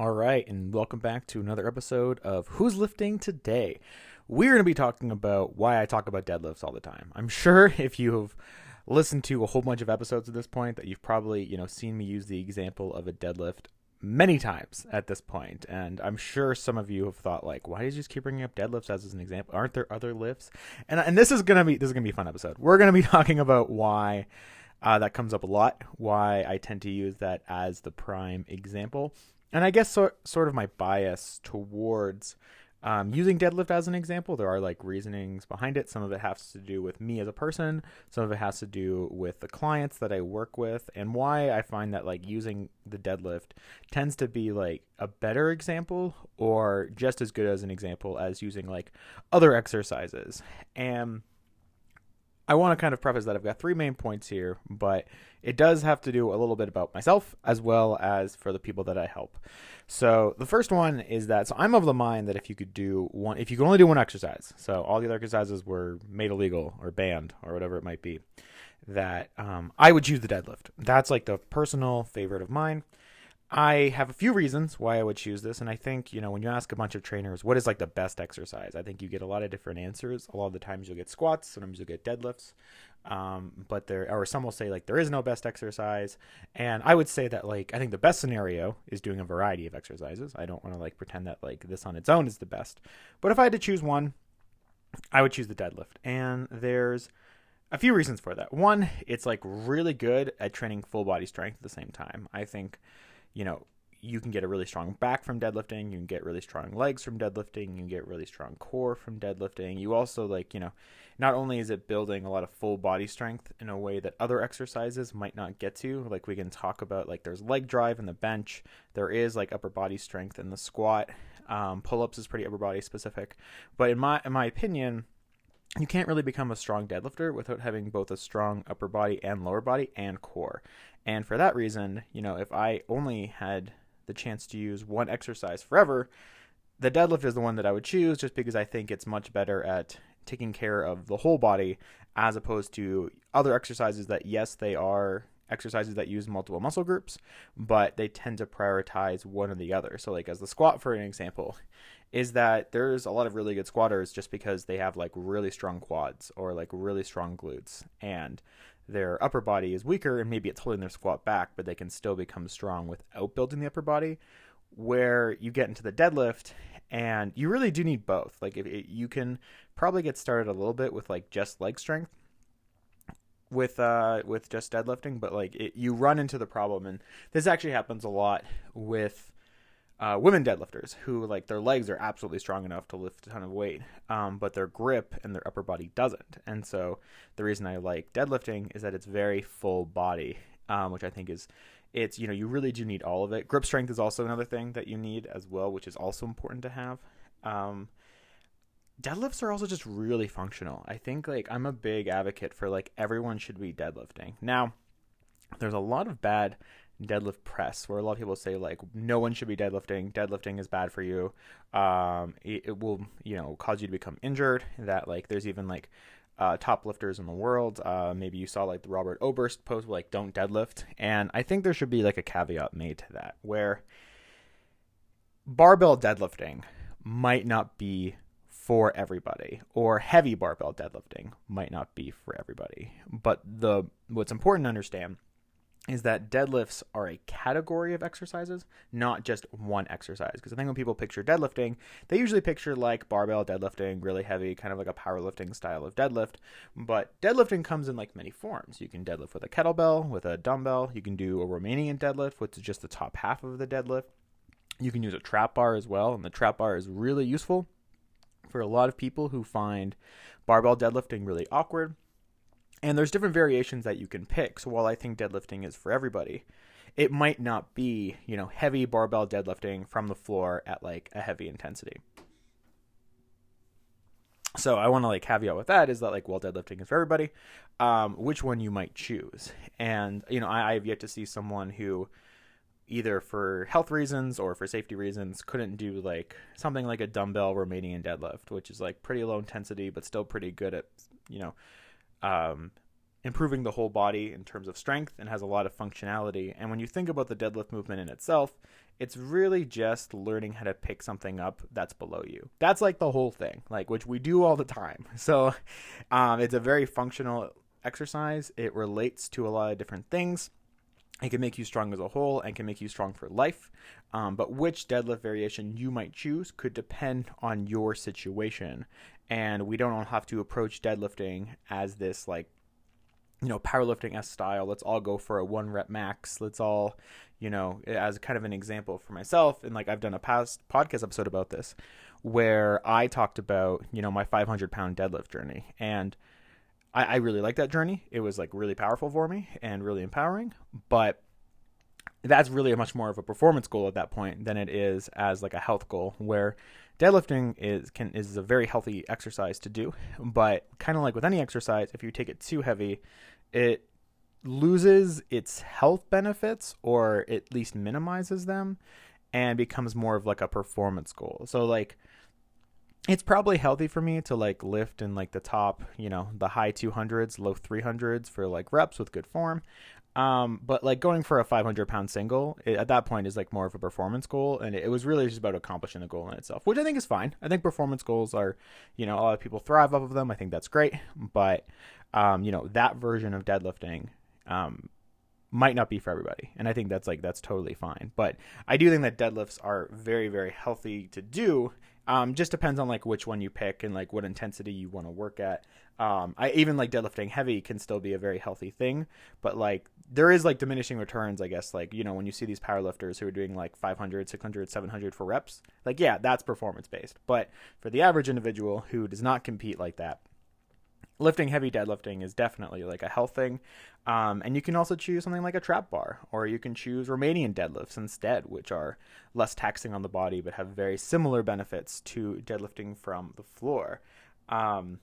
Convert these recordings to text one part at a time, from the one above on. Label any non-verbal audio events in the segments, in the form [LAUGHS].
All right, and welcome back to another episode of Who's Lifting Today. We're going to be talking about why I talk about deadlifts all the time. I'm sure [LAUGHS] if you have listened to a whole bunch of episodes at this point that you've probably, you know, seen me use the example of a deadlift many times at this point. And i'm sure some of you have thought like why did you just keep bringing up deadlifts as an example? Aren't there other lifts? And and this is gonna be this is gonna be a fun episode. We're gonna be [LAUGHS] talking about why uh, that comes up a lot why i tend to use that as the prime example and i guess so, sort of my bias towards um, using deadlift as an example, there are like reasonings behind it. Some of it has to do with me as a person, some of it has to do with the clients that I work with, and why I find that like using the deadlift tends to be like a better example or just as good as an example as using like other exercises. And I want to kind of preface that I've got three main points here, but it does have to do a little bit about myself as well as for the people that I help. So the first one is that so I'm of the mind that if you could do one, if you could only do one exercise, so all the other exercises were made illegal or banned or whatever it might be, that um, I would choose the deadlift. That's like the personal favorite of mine. I have a few reasons why I would choose this, and I think you know when you ask a bunch of trainers what is like the best exercise, I think you get a lot of different answers. A lot of the times you'll get squats, sometimes you'll get deadlifts, um, but there or some will say like there is no best exercise, and I would say that like I think the best scenario is doing a variety of exercises. I don't want to like pretend that like this on its own is the best, but if I had to choose one, I would choose the deadlift, and there's a few reasons for that. One, it's like really good at training full body strength at the same time. I think you know, you can get a really strong back from deadlifting. You can get really strong legs from deadlifting. You can get really strong core from deadlifting. You also, like, you know, not only is it building a lot of full body strength in a way that other exercises might not get to, like, we can talk about, like, there's leg drive in the bench, there is, like, upper body strength in the squat. Um, pull ups is pretty upper body specific. But in my, in my opinion, you can't really become a strong deadlifter without having both a strong upper body and lower body and core. And for that reason, you know, if I only had the chance to use one exercise forever, the deadlift is the one that I would choose just because I think it's much better at taking care of the whole body as opposed to other exercises that, yes, they are exercises that use multiple muscle groups, but they tend to prioritize one or the other. So, like, as the squat, for an example, is that there's a lot of really good squatters just because they have like really strong quads or like really strong glutes. And their upper body is weaker and maybe it's holding their squat back, but they can still become strong without building the upper body. Where you get into the deadlift, and you really do need both. Like if it, you can probably get started a little bit with like just leg strength with uh with just deadlifting, but like it, you run into the problem, and this actually happens a lot with uh, women deadlifters who like their legs are absolutely strong enough to lift a ton of weight, um, but their grip and their upper body doesn't. And so the reason I like deadlifting is that it's very full body, um, which I think is it's you know you really do need all of it. Grip strength is also another thing that you need as well, which is also important to have. Um, deadlifts are also just really functional. I think like I'm a big advocate for like everyone should be deadlifting. Now, there's a lot of bad deadlift press where a lot of people say like no one should be deadlifting. Deadlifting is bad for you. Um it, it will you know cause you to become injured that like there's even like uh, top lifters in the world. Uh, maybe you saw like the robert oberst post like don't deadlift. And i think there should be like a caveat made to that where barbell deadlifting might not be for everybody or heavy barbell deadlifting might not be for everybody. But the what's important to understand is that deadlifts are a category of exercises, not just one exercise. Because I think when people picture deadlifting, they usually picture like barbell deadlifting, really heavy, kind of like a powerlifting style of deadlift. But deadlifting comes in like many forms. You can deadlift with a kettlebell, with a dumbbell. You can do a Romanian deadlift, which is just the top half of the deadlift. You can use a trap bar as well, and the trap bar is really useful for a lot of people who find barbell deadlifting really awkward and there's different variations that you can pick. So while I think deadlifting is for everybody, it might not be, you know, heavy barbell deadlifting from the floor at like a heavy intensity. So I want to like caveat with that is that like well deadlifting is for everybody, um, which one you might choose. And you know I, I've yet to see someone who either for health reasons or for safety reasons couldn't do like something like a dumbbell Romanian deadlift, which is like pretty low intensity but still pretty good at you know um, improving the whole body in terms of strength and has a lot of functionality. And when you think about the deadlift movement in itself, it's really just learning how to pick something up that's below you. That's like the whole thing, like which we do all the time. [LAUGHS] So um, it's a very functional exercise. It relates to a lot of different things. It can make you strong as a whole and can make you strong for life. Um, but which deadlift variation you might choose could depend on your situation. And we don't have to approach deadlifting as this like you know, powerlifting S style. Let's all go for a one rep max. Let's all, you know, as kind of an example for myself. And like I've done a past podcast episode about this where I talked about, you know, my 500 pound deadlift journey. And I, I really like that journey. It was like really powerful for me and really empowering. But that's really a much more of a performance goal at that point than it is as like a health goal where deadlifting is can is a very healthy exercise to do but kind of like with any exercise if you take it too heavy it loses its health benefits or at least minimizes them and becomes more of like a performance goal. So like it's probably healthy for me to like lift in like the top, you know, the high 200s, low 300s for like reps with good form. Um, but like going for a 500 pound single it, at that point is like more of a performance goal, and it, it, was really just about accomplishing the goal in itself, which I think is fine. I think performance goals are, you know, a lot of people thrive off of them. I think that's great, but um, you know, that version of deadlifting um, might not be for everybody, and I think that's like that's totally fine. But I do think that deadlifts are very very healthy to do. Um, just depends on like which one you pick and like what intensity you want to work at. Um, I even like deadlifting heavy can still be a very healthy thing, but like there is like diminishing returns, I guess. Like you know when you see these powerlifters who are doing like 500, 600, 700 for reps, like yeah, that's performance based. But for the average individual who does not compete like that, lifting heavy deadlifting is definitely like a health thing. Um, and you can also choose something like a trap bar, or you can choose Romanian deadlifts instead, which are less taxing on the body but have very similar benefits to deadlifting from the floor. Um,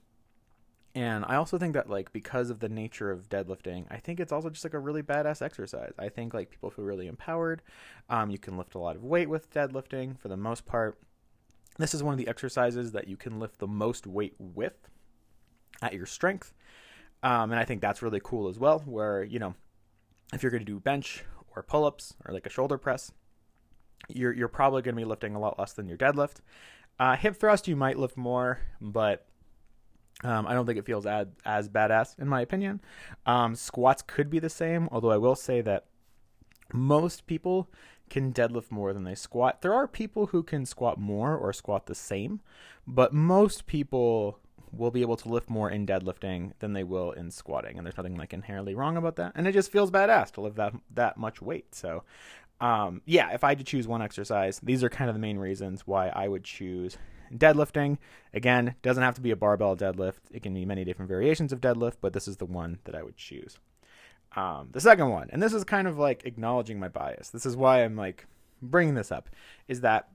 and I also think that like because of the nature of deadlifting, I think it's also just like a really badass exercise. I think like people feel really empowered. Um, you can lift a lot of weight with deadlifting for the most part. This is one of the exercises that you can lift the most weight with at your strength. Um, and I think that's really cool as well, where, you know, if you're going to do bench or pull ups or like a shoulder press, you're, you're probably going to be lifting a lot less than your deadlift. Uh, hip thrust, you might lift more, but um, I don't think it feels as, as badass, in my opinion. Um, squats could be the same, although I will say that most people can deadlift more than they squat. There are people who can squat more or squat the same, but most people will be able to lift more in deadlifting than they will in squatting, and there's nothing like inherently wrong about that. And it just feels badass to lift that that much weight. So, um, yeah, if I had to choose one exercise, these are kind of the main reasons why I would choose deadlifting. Again, doesn't have to be a barbell deadlift; it can be many different variations of deadlift, but this is the one that I would choose. Um, the second one, and this is kind of like acknowledging my bias. This is why I'm like bringing this up, is that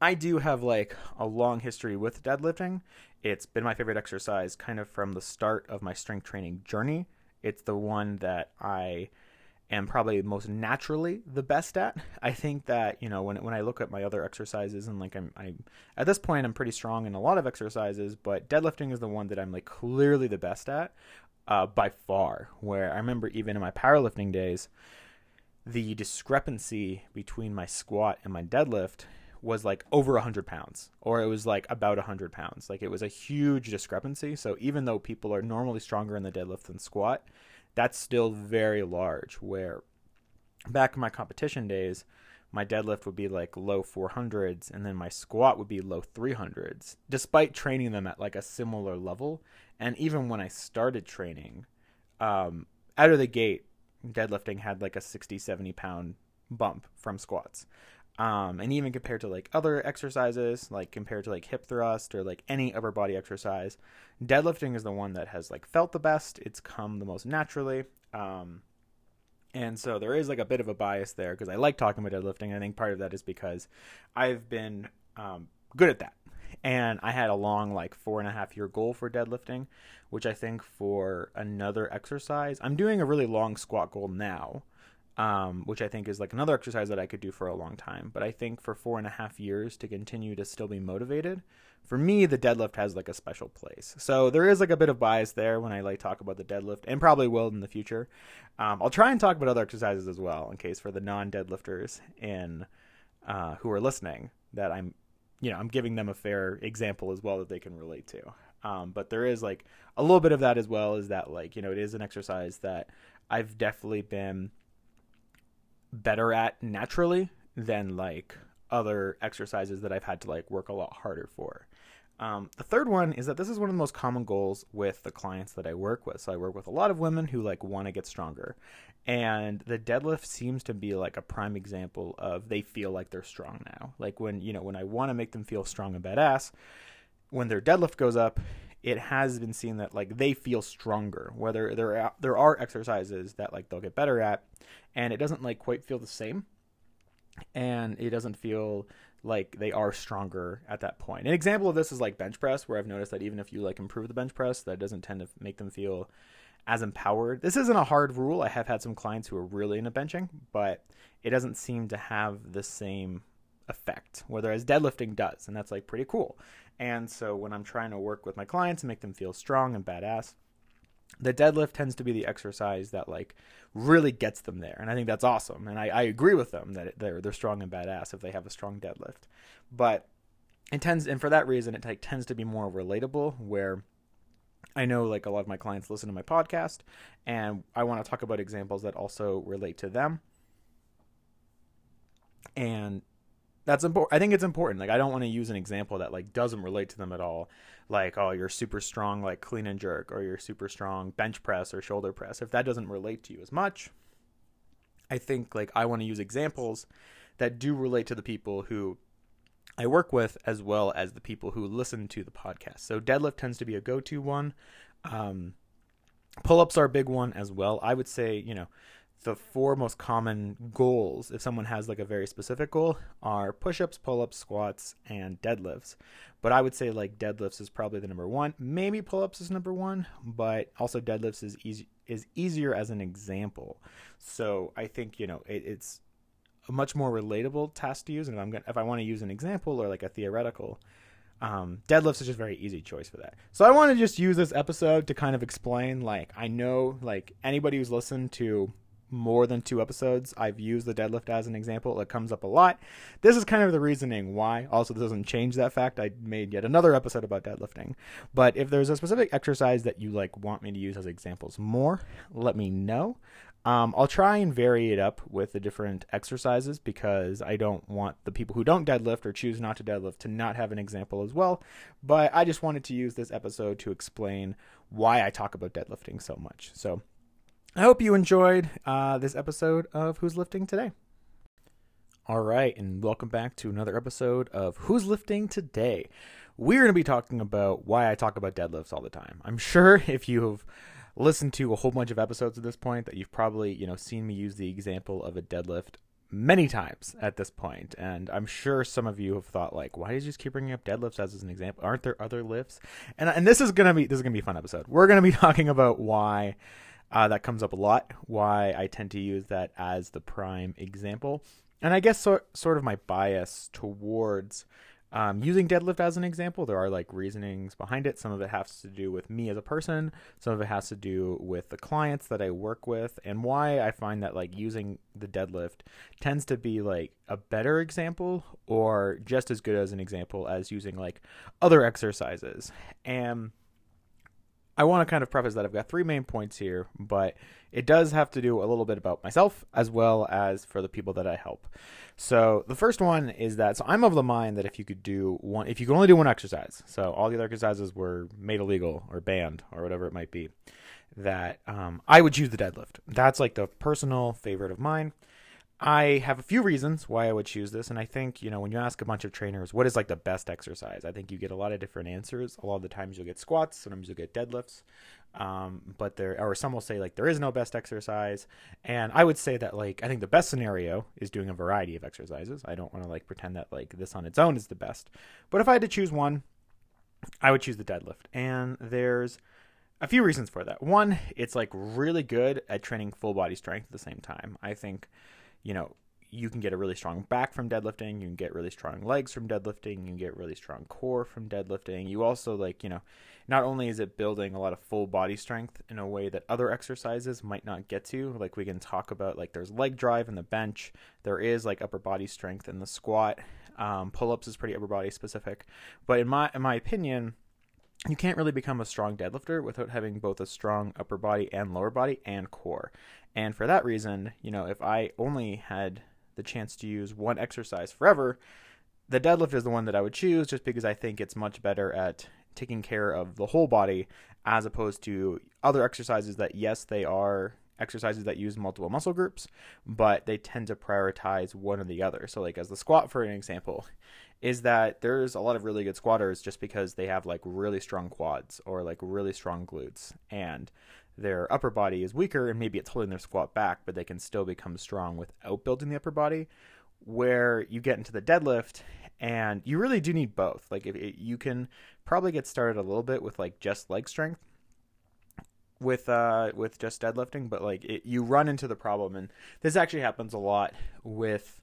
I do have like a long history with deadlifting. It's been my favorite exercise kind of from the start of my strength training journey. It's the one that I am probably most naturally the best at. [LAUGHS] I think that, you know, when when I look at my other exercises and like I'm I at this point I'm pretty strong in a lot of exercises, but deadlifting is the one that I'm like clearly the best at uh, by far. Where I remember even in my powerlifting days, the discrepancy between my squat and my deadlift was like over a 100 pounds or it was like about a 100 pounds like it was a huge discrepancy so even though people are normally stronger in the deadlift than squat that's still very large where back in my competition days my deadlift would be like low 400s and then my squat would be low 300s despite training them at like a similar level. And even when i started training um, out of the gate deadlifting had like a 60 70 pound bump from squats um, and even compared to like other exercises, like compared to like hip thrust or like any upper body exercise, deadlifting is the one that has like felt the best. It's come the most naturally. Um, and so there is like a bit of a bias there because I like talking about deadlifting. I think part of that is because I've been um, good at that. And I had a long, like, four and a half year goal for deadlifting, which I think for another exercise, I'm doing a really long squat goal now um, which I think is like another exercise that I could do for a long time. But I think for four and a half years to continue to still be motivated, for me, the deadlift has like a special place. So there is like a bit of bias there when I like talk about the deadlift, and probably will in the future. Um, I'll try and talk about other exercises as well, in case for the non-deadlifters in uh, who are listening that I'm, you know, I'm giving them a fair example as well that they can relate to. Um, but there is like a little bit of that as well. Is that like you know it is an exercise that I've definitely been better at naturally than like other exercises that I've had to like work a lot harder for. Um, the third one is that this is one of the most common goals with the clients that I work with. So I work with a lot of women who like want to get stronger, and the deadlift seems to be like a prime example of they feel like they're strong now. Like when you know when I want to make them feel strong and badass, when their deadlift goes up, it has been seen that like they feel stronger. Whether there are, there are exercises that like they'll get better at, and it doesn't like quite feel the same, and it doesn't feel like they are stronger at that point. An example of this is like bench press, where I've noticed that even if you like improve the bench press, that doesn't tend to make them feel as empowered. This isn't a hard rule. I have had some clients who are really into benching, but it doesn't seem to have the same effect, whereas deadlifting does, and that's like pretty cool. And so when I'm trying to work with my clients and make them feel strong and badass, the deadlift tends to be the exercise that like really gets them there. And i think that's awesome. And i, I agree with them that they're they're strong and badass if they have a strong deadlift. But it tends and for that reason it like, tends to be more relatable where i know like a lot of my clients listen to my podcast and i want to talk about examples that also relate to them. And that's important. I think it's important. Like I don't want to use an example that like doesn't relate to them at all. Like oh you're super strong like clean and jerk or you're super strong bench press or shoulder press. If that doesn't relate to you as much, I think like I want to use examples that do relate to the people who I work with as well as the people who listen to the podcast. So deadlift tends to be a go-to one. Um, pull-ups are a big one as well. I would say, you know, the four most common goals, if someone has like a very specific goal, are push ups, pull ups, squats, and deadlifts. But I would say like deadlifts is probably the number one. Maybe pull ups is number one, but also deadlifts is easy is easier as an example. So I think you know it, it's a much more relatable task to use. And if I'm gonna, if I want to use an example or like a theoretical, um, deadlifts is just a very easy choice for that. So I want to just use this episode to kind of explain. Like I know like anybody who's listened to more than two episodes, I've used the deadlift as an example. It comes up a lot. This is kind of the reasoning why. Also, this doesn't change that fact. I made yet another episode about deadlifting. But if there's a specific exercise that you like want me to use as examples more, let me know. Um, I'll try and vary it up with the different exercises because I don't want the people who don't deadlift or choose not to deadlift to not have an example as well. But I just wanted to use this episode to explain why I talk about deadlifting so much. So I hope you enjoyed uh, this episode of Who's Lifting Today. All right, and welcome back to another episode of Who's Lifting Today. We're going to be talking about why I talk about deadlifts all the time. I'm sure [LAUGHS] if you have listened to a whole bunch of episodes at this point that you've probably, you know, seen me use the example of a deadlift many times at this point and i'm sure some of you have thought like why did you just keep bringing up deadlifts as an example aren't there other lifts and and this is gonna be this is gonna be a fun episode we're gonna be [LAUGHS] talking about why uh, that comes up a lot. Why I tend to use that as the prime example, and I guess so, sort of my bias towards um, using deadlift as an example. There are like reasonings behind it. Some of it has to do with me as a person. Some of it has to do with the clients that I work with, and why I find that like using the deadlift tends to be like a better example or just as good as an example as using like other exercises. And I want to kind of preface that I've got three main points here, but it does have to do a little bit about myself as well as for the people that I help. So the first one is that so I'm of the mind that if you could do one, if you could only do one exercise, so all the other exercises were made illegal or banned or whatever it might be, that um, I would choose the deadlift. That's like the personal favorite of mine. I have a few reasons why I would choose this, and I think you know when you ask a bunch of trainers what is like the best exercise, I think you get a lot of different answers. A lot of the times you'll get squats, sometimes you'll get deadlifts, um, but there or some will say like there is no best exercise, and I would say that like I think the best scenario is doing a variety of exercises. I don't want to like pretend that like this on its own is the best, but if I had to choose one, I would choose the deadlift, and there's a few reasons for that. One, it's like really good at training full body strength at the same time. I think you know, you can get a really strong back from deadlifting. You can get really strong legs from deadlifting. You can get really strong core from deadlifting. You also like, you know, not only is it building a lot of full body strength in a way that other exercises might not get to, like we can talk about like there's leg drive in the bench, there is like upper body strength in the squat. Um, pull-ups is pretty upper body specific, but in my in my opinion, you can't really become a strong deadlifter without having both a strong upper body and lower body and core. And for that reason, you know, if I only had the chance to use one exercise forever, the deadlift is the one that I would choose just because I think it's much better at taking care of the whole body as opposed to other exercises that, yes, they are exercises that use multiple muscle groups, but they tend to prioritize one or the other. So, like as the squat, for an example, is that there's a lot of really good squatters just because they have like really strong quads or like really strong glutes and their upper body is weaker and maybe it's holding their squat back, but they can still become strong without building the upper body. Where you get into the deadlift and you really do need both. Like if it, you can probably get started a little bit with like just leg strength with uh with just deadlifting, but like it, you run into the problem, and this actually happens a lot with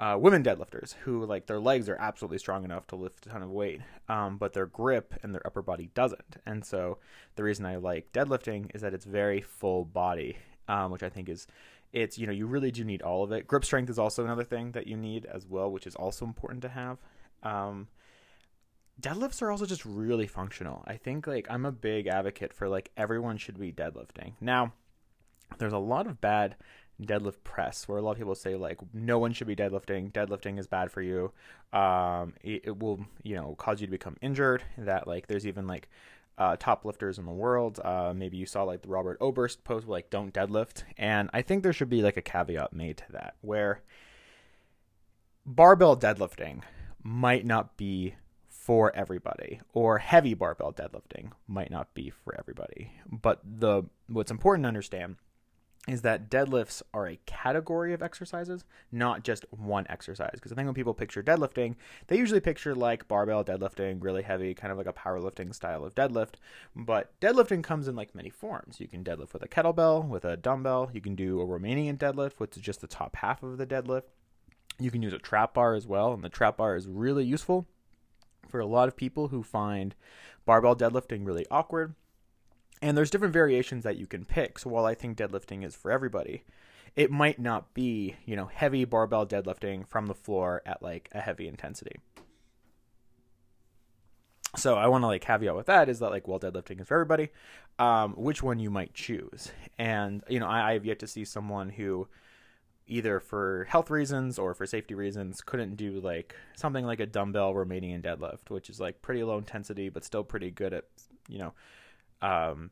uh, women deadlifters who like their legs are absolutely strong enough to lift a ton of weight, um, but their grip and their upper body doesn't. And so the reason I like deadlifting is that it's very full body, um, which I think is it's you know you really do need all of it. Grip strength is also another thing that you need as well, which is also important to have. Um, deadlifts are also just really functional. I think like I'm a big advocate for like everyone should be deadlifting. Now, there's a lot of bad deadlift press where a lot of people say like no one should be deadlifting. Deadlifting is bad for you. Um it, it will you know cause you to become injured that like there's even like uh, top lifters in the world. Uh, maybe you saw like the robert oberst post like don't deadlift. And i think there should be like a caveat made to that where barbell deadlifting might not be for everybody or heavy barbell deadlifting might not be for everybody. But the what's important to understand is that deadlifts are a category of exercises, not just one exercise. Because I think when people picture deadlifting, they usually picture like barbell deadlifting, really heavy, kind of like a powerlifting style of deadlift. But deadlifting comes in like many forms. You can deadlift with a kettlebell, with a dumbbell. You can do a Romanian deadlift, which is just the top half of the deadlift. You can use a trap bar as well, and the trap bar is really useful for a lot of people who find barbell deadlifting really awkward and there's different variations that you can pick. So while I think deadlifting is for everybody, it might not be, you know, heavy barbell deadlifting from the floor at like a heavy intensity. So I want to like caveat with that is that like well deadlifting is for everybody, um, which one you might choose. And you know I, I have yet to see someone who either for health reasons or for safety reasons couldn't do like something like a dumbbell Romanian deadlift, which is like pretty low intensity but still pretty good at you know um,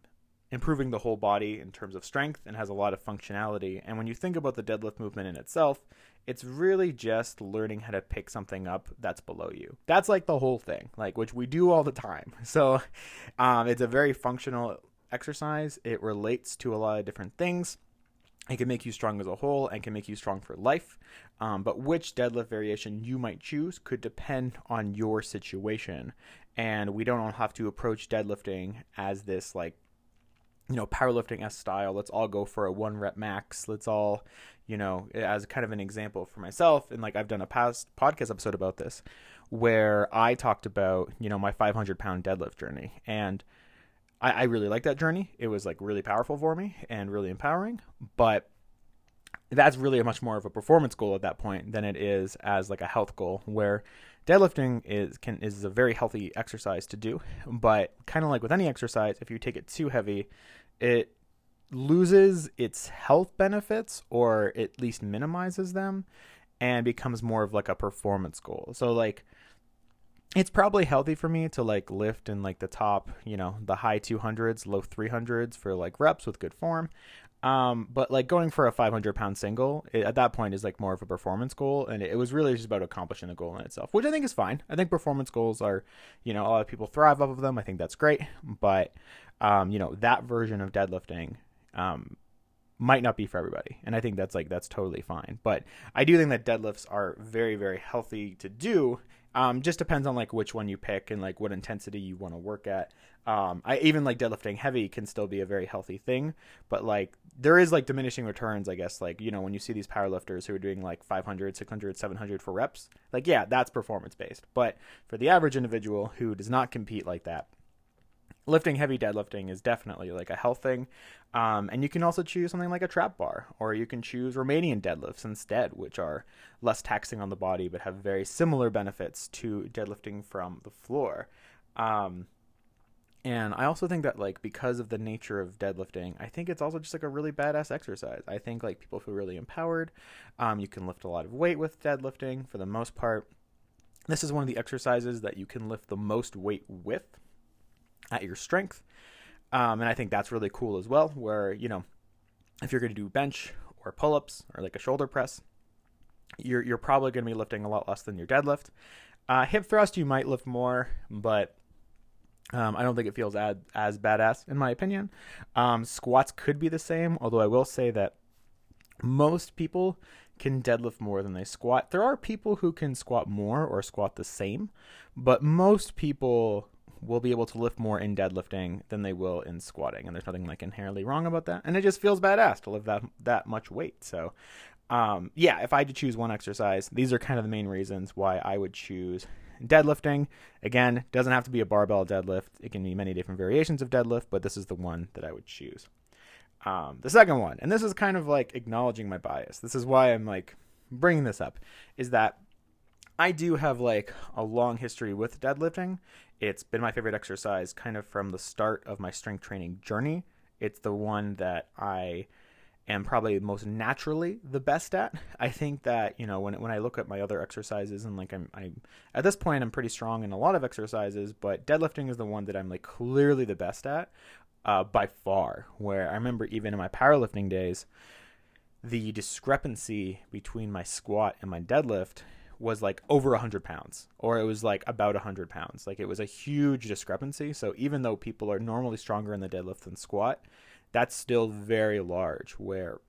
improving the whole body in terms of strength and has a lot of functionality. And when you think about the deadlift movement in itself, it's really just learning how to pick something up that's below you. That's like the whole thing, like which we do all the time. [LAUGHS] So um, it's a very functional exercise. It relates to a lot of different things. It can make you strong as a whole and can make you strong for life. Um, but which deadlift variation you might choose could depend on your situation. And we don't have to approach deadlifting as this like you know, powerlifting S style. Let's all go for a one rep max. Let's all, you know, as kind of an example for myself. And like I've done a past podcast episode about this where I talked about, you know, my 500 pound deadlift journey. And I, I really like that journey. It was like really powerful for me and really empowering. But that's really a much more of a performance goal at that point than it is as like a health goal where deadlifting is can is a very healthy exercise to do but kind of like with any exercise if you take it too heavy it loses its health benefits or at least minimizes them and becomes more of like a performance goal. So like it's probably healthy for me to like lift in like the top, you know, the high 200s, low 300s for like reps with good form. Um, but like going for a 500 pound single it, at that point is like more of a performance goal, and it, it was really just about accomplishing the goal in itself, which I think is fine. I think performance goals are, you know, a lot of people thrive off of them. I think that's great, but um, you know, that version of deadlifting um, might not be for everybody, and I think that's like that's totally fine. But I do think that deadlifts are very very healthy to do, Um, just depends on like which one you pick and like what intensity you want to work at. Um, I even like deadlifting heavy can still be a very healthy thing, but like there is like diminishing returns, I guess. Like, you know, when you see these powerlifters who are doing like 500, 600, 700 for reps, like, yeah, that's performance based. But for the average individual who does not compete like that, lifting heavy deadlifting is definitely like a health thing. Um, and you can also choose something like a trap bar, or you can choose Romanian deadlifts instead, which are less taxing on the body but have very similar benefits to deadlifting from the floor. Um, and I also think that like because of the nature of deadlifting, I think it's also just like a really badass exercise. I think like people feel really empowered. Um, you can lift a lot of weight with deadlifting for the most part. This is one of the exercises that you can lift the most weight with at your strength. Um, and I think that's really cool as well. Where you know, if you're going to do bench or pull-ups or like a shoulder press, you're you're probably going to be lifting a lot less than your deadlift. Uh, hip thrust you might lift more, but um, I don't think it feels as as badass in my opinion. Um, squats could be the same, although I will say that most people can deadlift more than they squat. There are people who can squat more or squat the same, but most people will be able to lift more in deadlifting than they will in squatting, and there's nothing like inherently wrong about that. And it just feels badass to lift that that much weight. So, um, yeah, if I had to choose one exercise, these are kind of the main reasons why I would choose deadlifting. Again, doesn't have to be a barbell deadlift. It can be many different variations of deadlift, but this is the one that I would choose. Um, the second one, and this is kind of like acknowledging my bias. This is why I'm like bringing this up, is that I do have like a long history with deadlifting. It's been my favorite exercise kind of from the start of my strength training journey. It's the one that I am probably most naturally the best at. [LAUGHS] I think that, you know, when when I look at my other exercises and like I'm I at this point I'm pretty strong in a lot of exercises, but deadlifting is the one that I'm like clearly the best at uh, by far. Where I remember even in my powerlifting days, the discrepancy between my squat and my deadlift was like over 100 pounds or it was like about 100 pounds. Like it was a huge discrepancy. So even though people are normally stronger in the deadlift than squat that's still very large where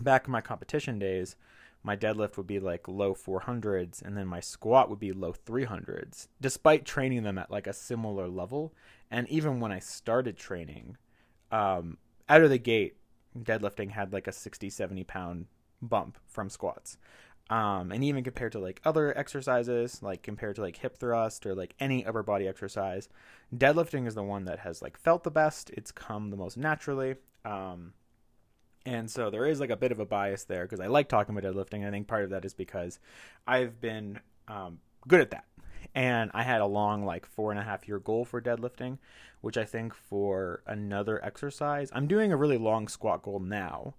back in my competition days my deadlift would be like low 400s and then my squat would be low 300s despite training them at like a similar level. And even when i started training um, out of the gate deadlifting had like a 60 70 pound bump from squats um, and even compared to like other exercises, like compared to like hip thrust or like any upper body exercise, deadlifting is the one that has like felt the best. It's come the most naturally. Um, and so there is like a bit of a bias there because I like talking about deadlifting. I think part of that is because I've been um, good at that. And I had a long, like, four and a half year goal for deadlifting, which I think for another exercise, I'm doing a really long squat goal now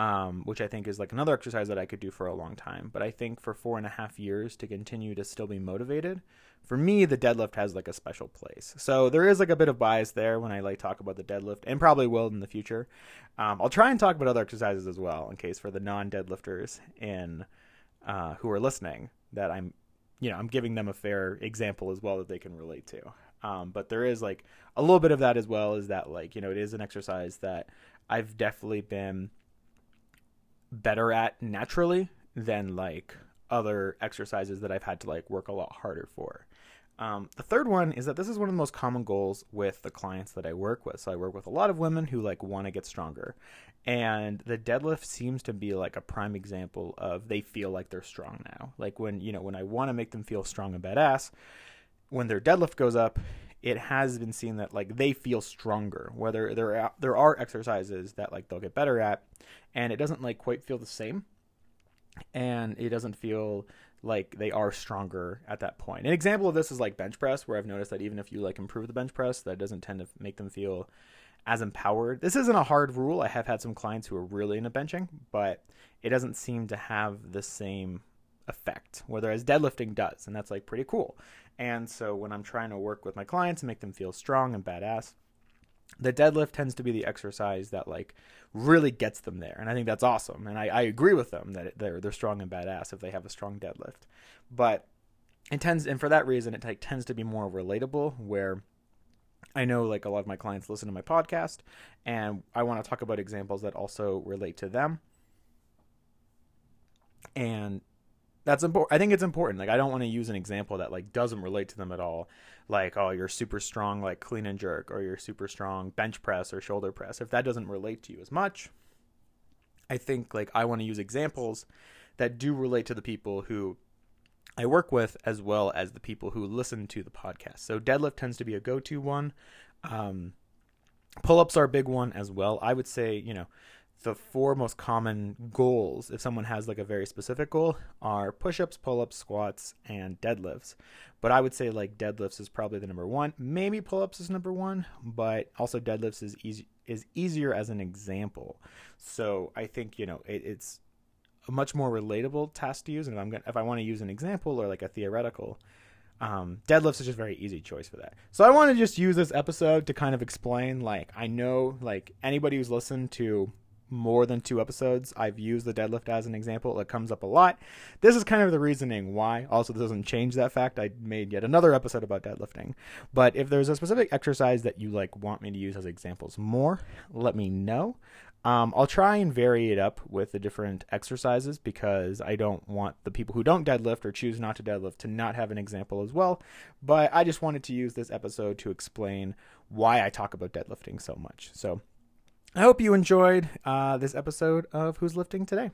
um, which I think is like another exercise that I could do for a long time. But I think for four and a half years to continue to still be motivated, for me, the deadlift has like a special place. So there is like a bit of bias there when I like talk about the deadlift, and probably will in the future. Um, I'll try and talk about other exercises as well, in case for the non-deadlifters in uh, who are listening that I'm, you know, I'm giving them a fair example as well that they can relate to. Um, but there is like a little bit of that as well. Is that like you know it is an exercise that I've definitely been better at naturally than like other exercises that I've had to like work a lot harder for. Um, the third one is that this is one of the most common goals with the clients that I work with. So I work with a lot of women who like want to get stronger, and the deadlift seems to be like a prime example of they feel like they're strong now. Like when you know when I want to make them feel strong and badass, when their deadlift goes up, it has been seen that like they feel stronger. Whether there are, there are exercises that like they'll get better at, and it doesn't like quite feel the same, and it doesn't feel like they are stronger at that point. An example of this is like bench press, where I've noticed that even if you like improve the bench press, that doesn't tend to make them feel as empowered. This isn't a hard rule. I have had some clients who are really into benching, but it doesn't seem to have the same effect, whereas deadlifting does, and that's like pretty cool. And so when I'm trying to work with my clients and make them feel strong and badass, the deadlift tends to be the exercise that like really gets them there, and I think that's awesome. And I, I agree with them that they're they're strong and badass if they have a strong deadlift, but it tends and for that reason it tends to be more relatable where I know like a lot of my clients listen to my podcast and I want to talk about examples that also relate to them. And that's important. I think it's important. Like I don't want to use an example that like doesn't relate to them at all. Like oh, you're super strong like clean and jerk, or you're super strong bench press or shoulder press. If that doesn't relate to you as much, I think like I want to use examples that do relate to the people who I work with as well as the people who listen to the podcast. So deadlift tends to be a go-to one. Um, pull-ups are a big one as well. I would say you know the four most common goals, if someone has like a very specific goal, are push ups, pull ups, squats, and deadlifts. But I would say like deadlifts is probably the number one. Maybe pull ups is number one, but also deadlifts is easy is easier as an example. So I think you know it, it's a much more relatable task to use. And if I'm gonna, if I want to use an example or like a theoretical, um, deadlifts is just a very easy choice for that. So I want to just use this episode to kind of explain. Like I know like anybody who's listened to more than two episodes, I've used the deadlift as an example. It comes up a lot. This is kind of the reasoning why. Also, this doesn't change that fact. I made yet another episode about deadlifting. But if there's a specific exercise that you like want me to use as examples more, let me know. Um, I'll try and vary it up with the different exercises because I don't want the people who don't deadlift or choose not to deadlift to not have an example as well. But I just wanted to use this episode to explain why I talk about deadlifting so much. So I hope you enjoyed uh, this episode of Who's Lifting Today.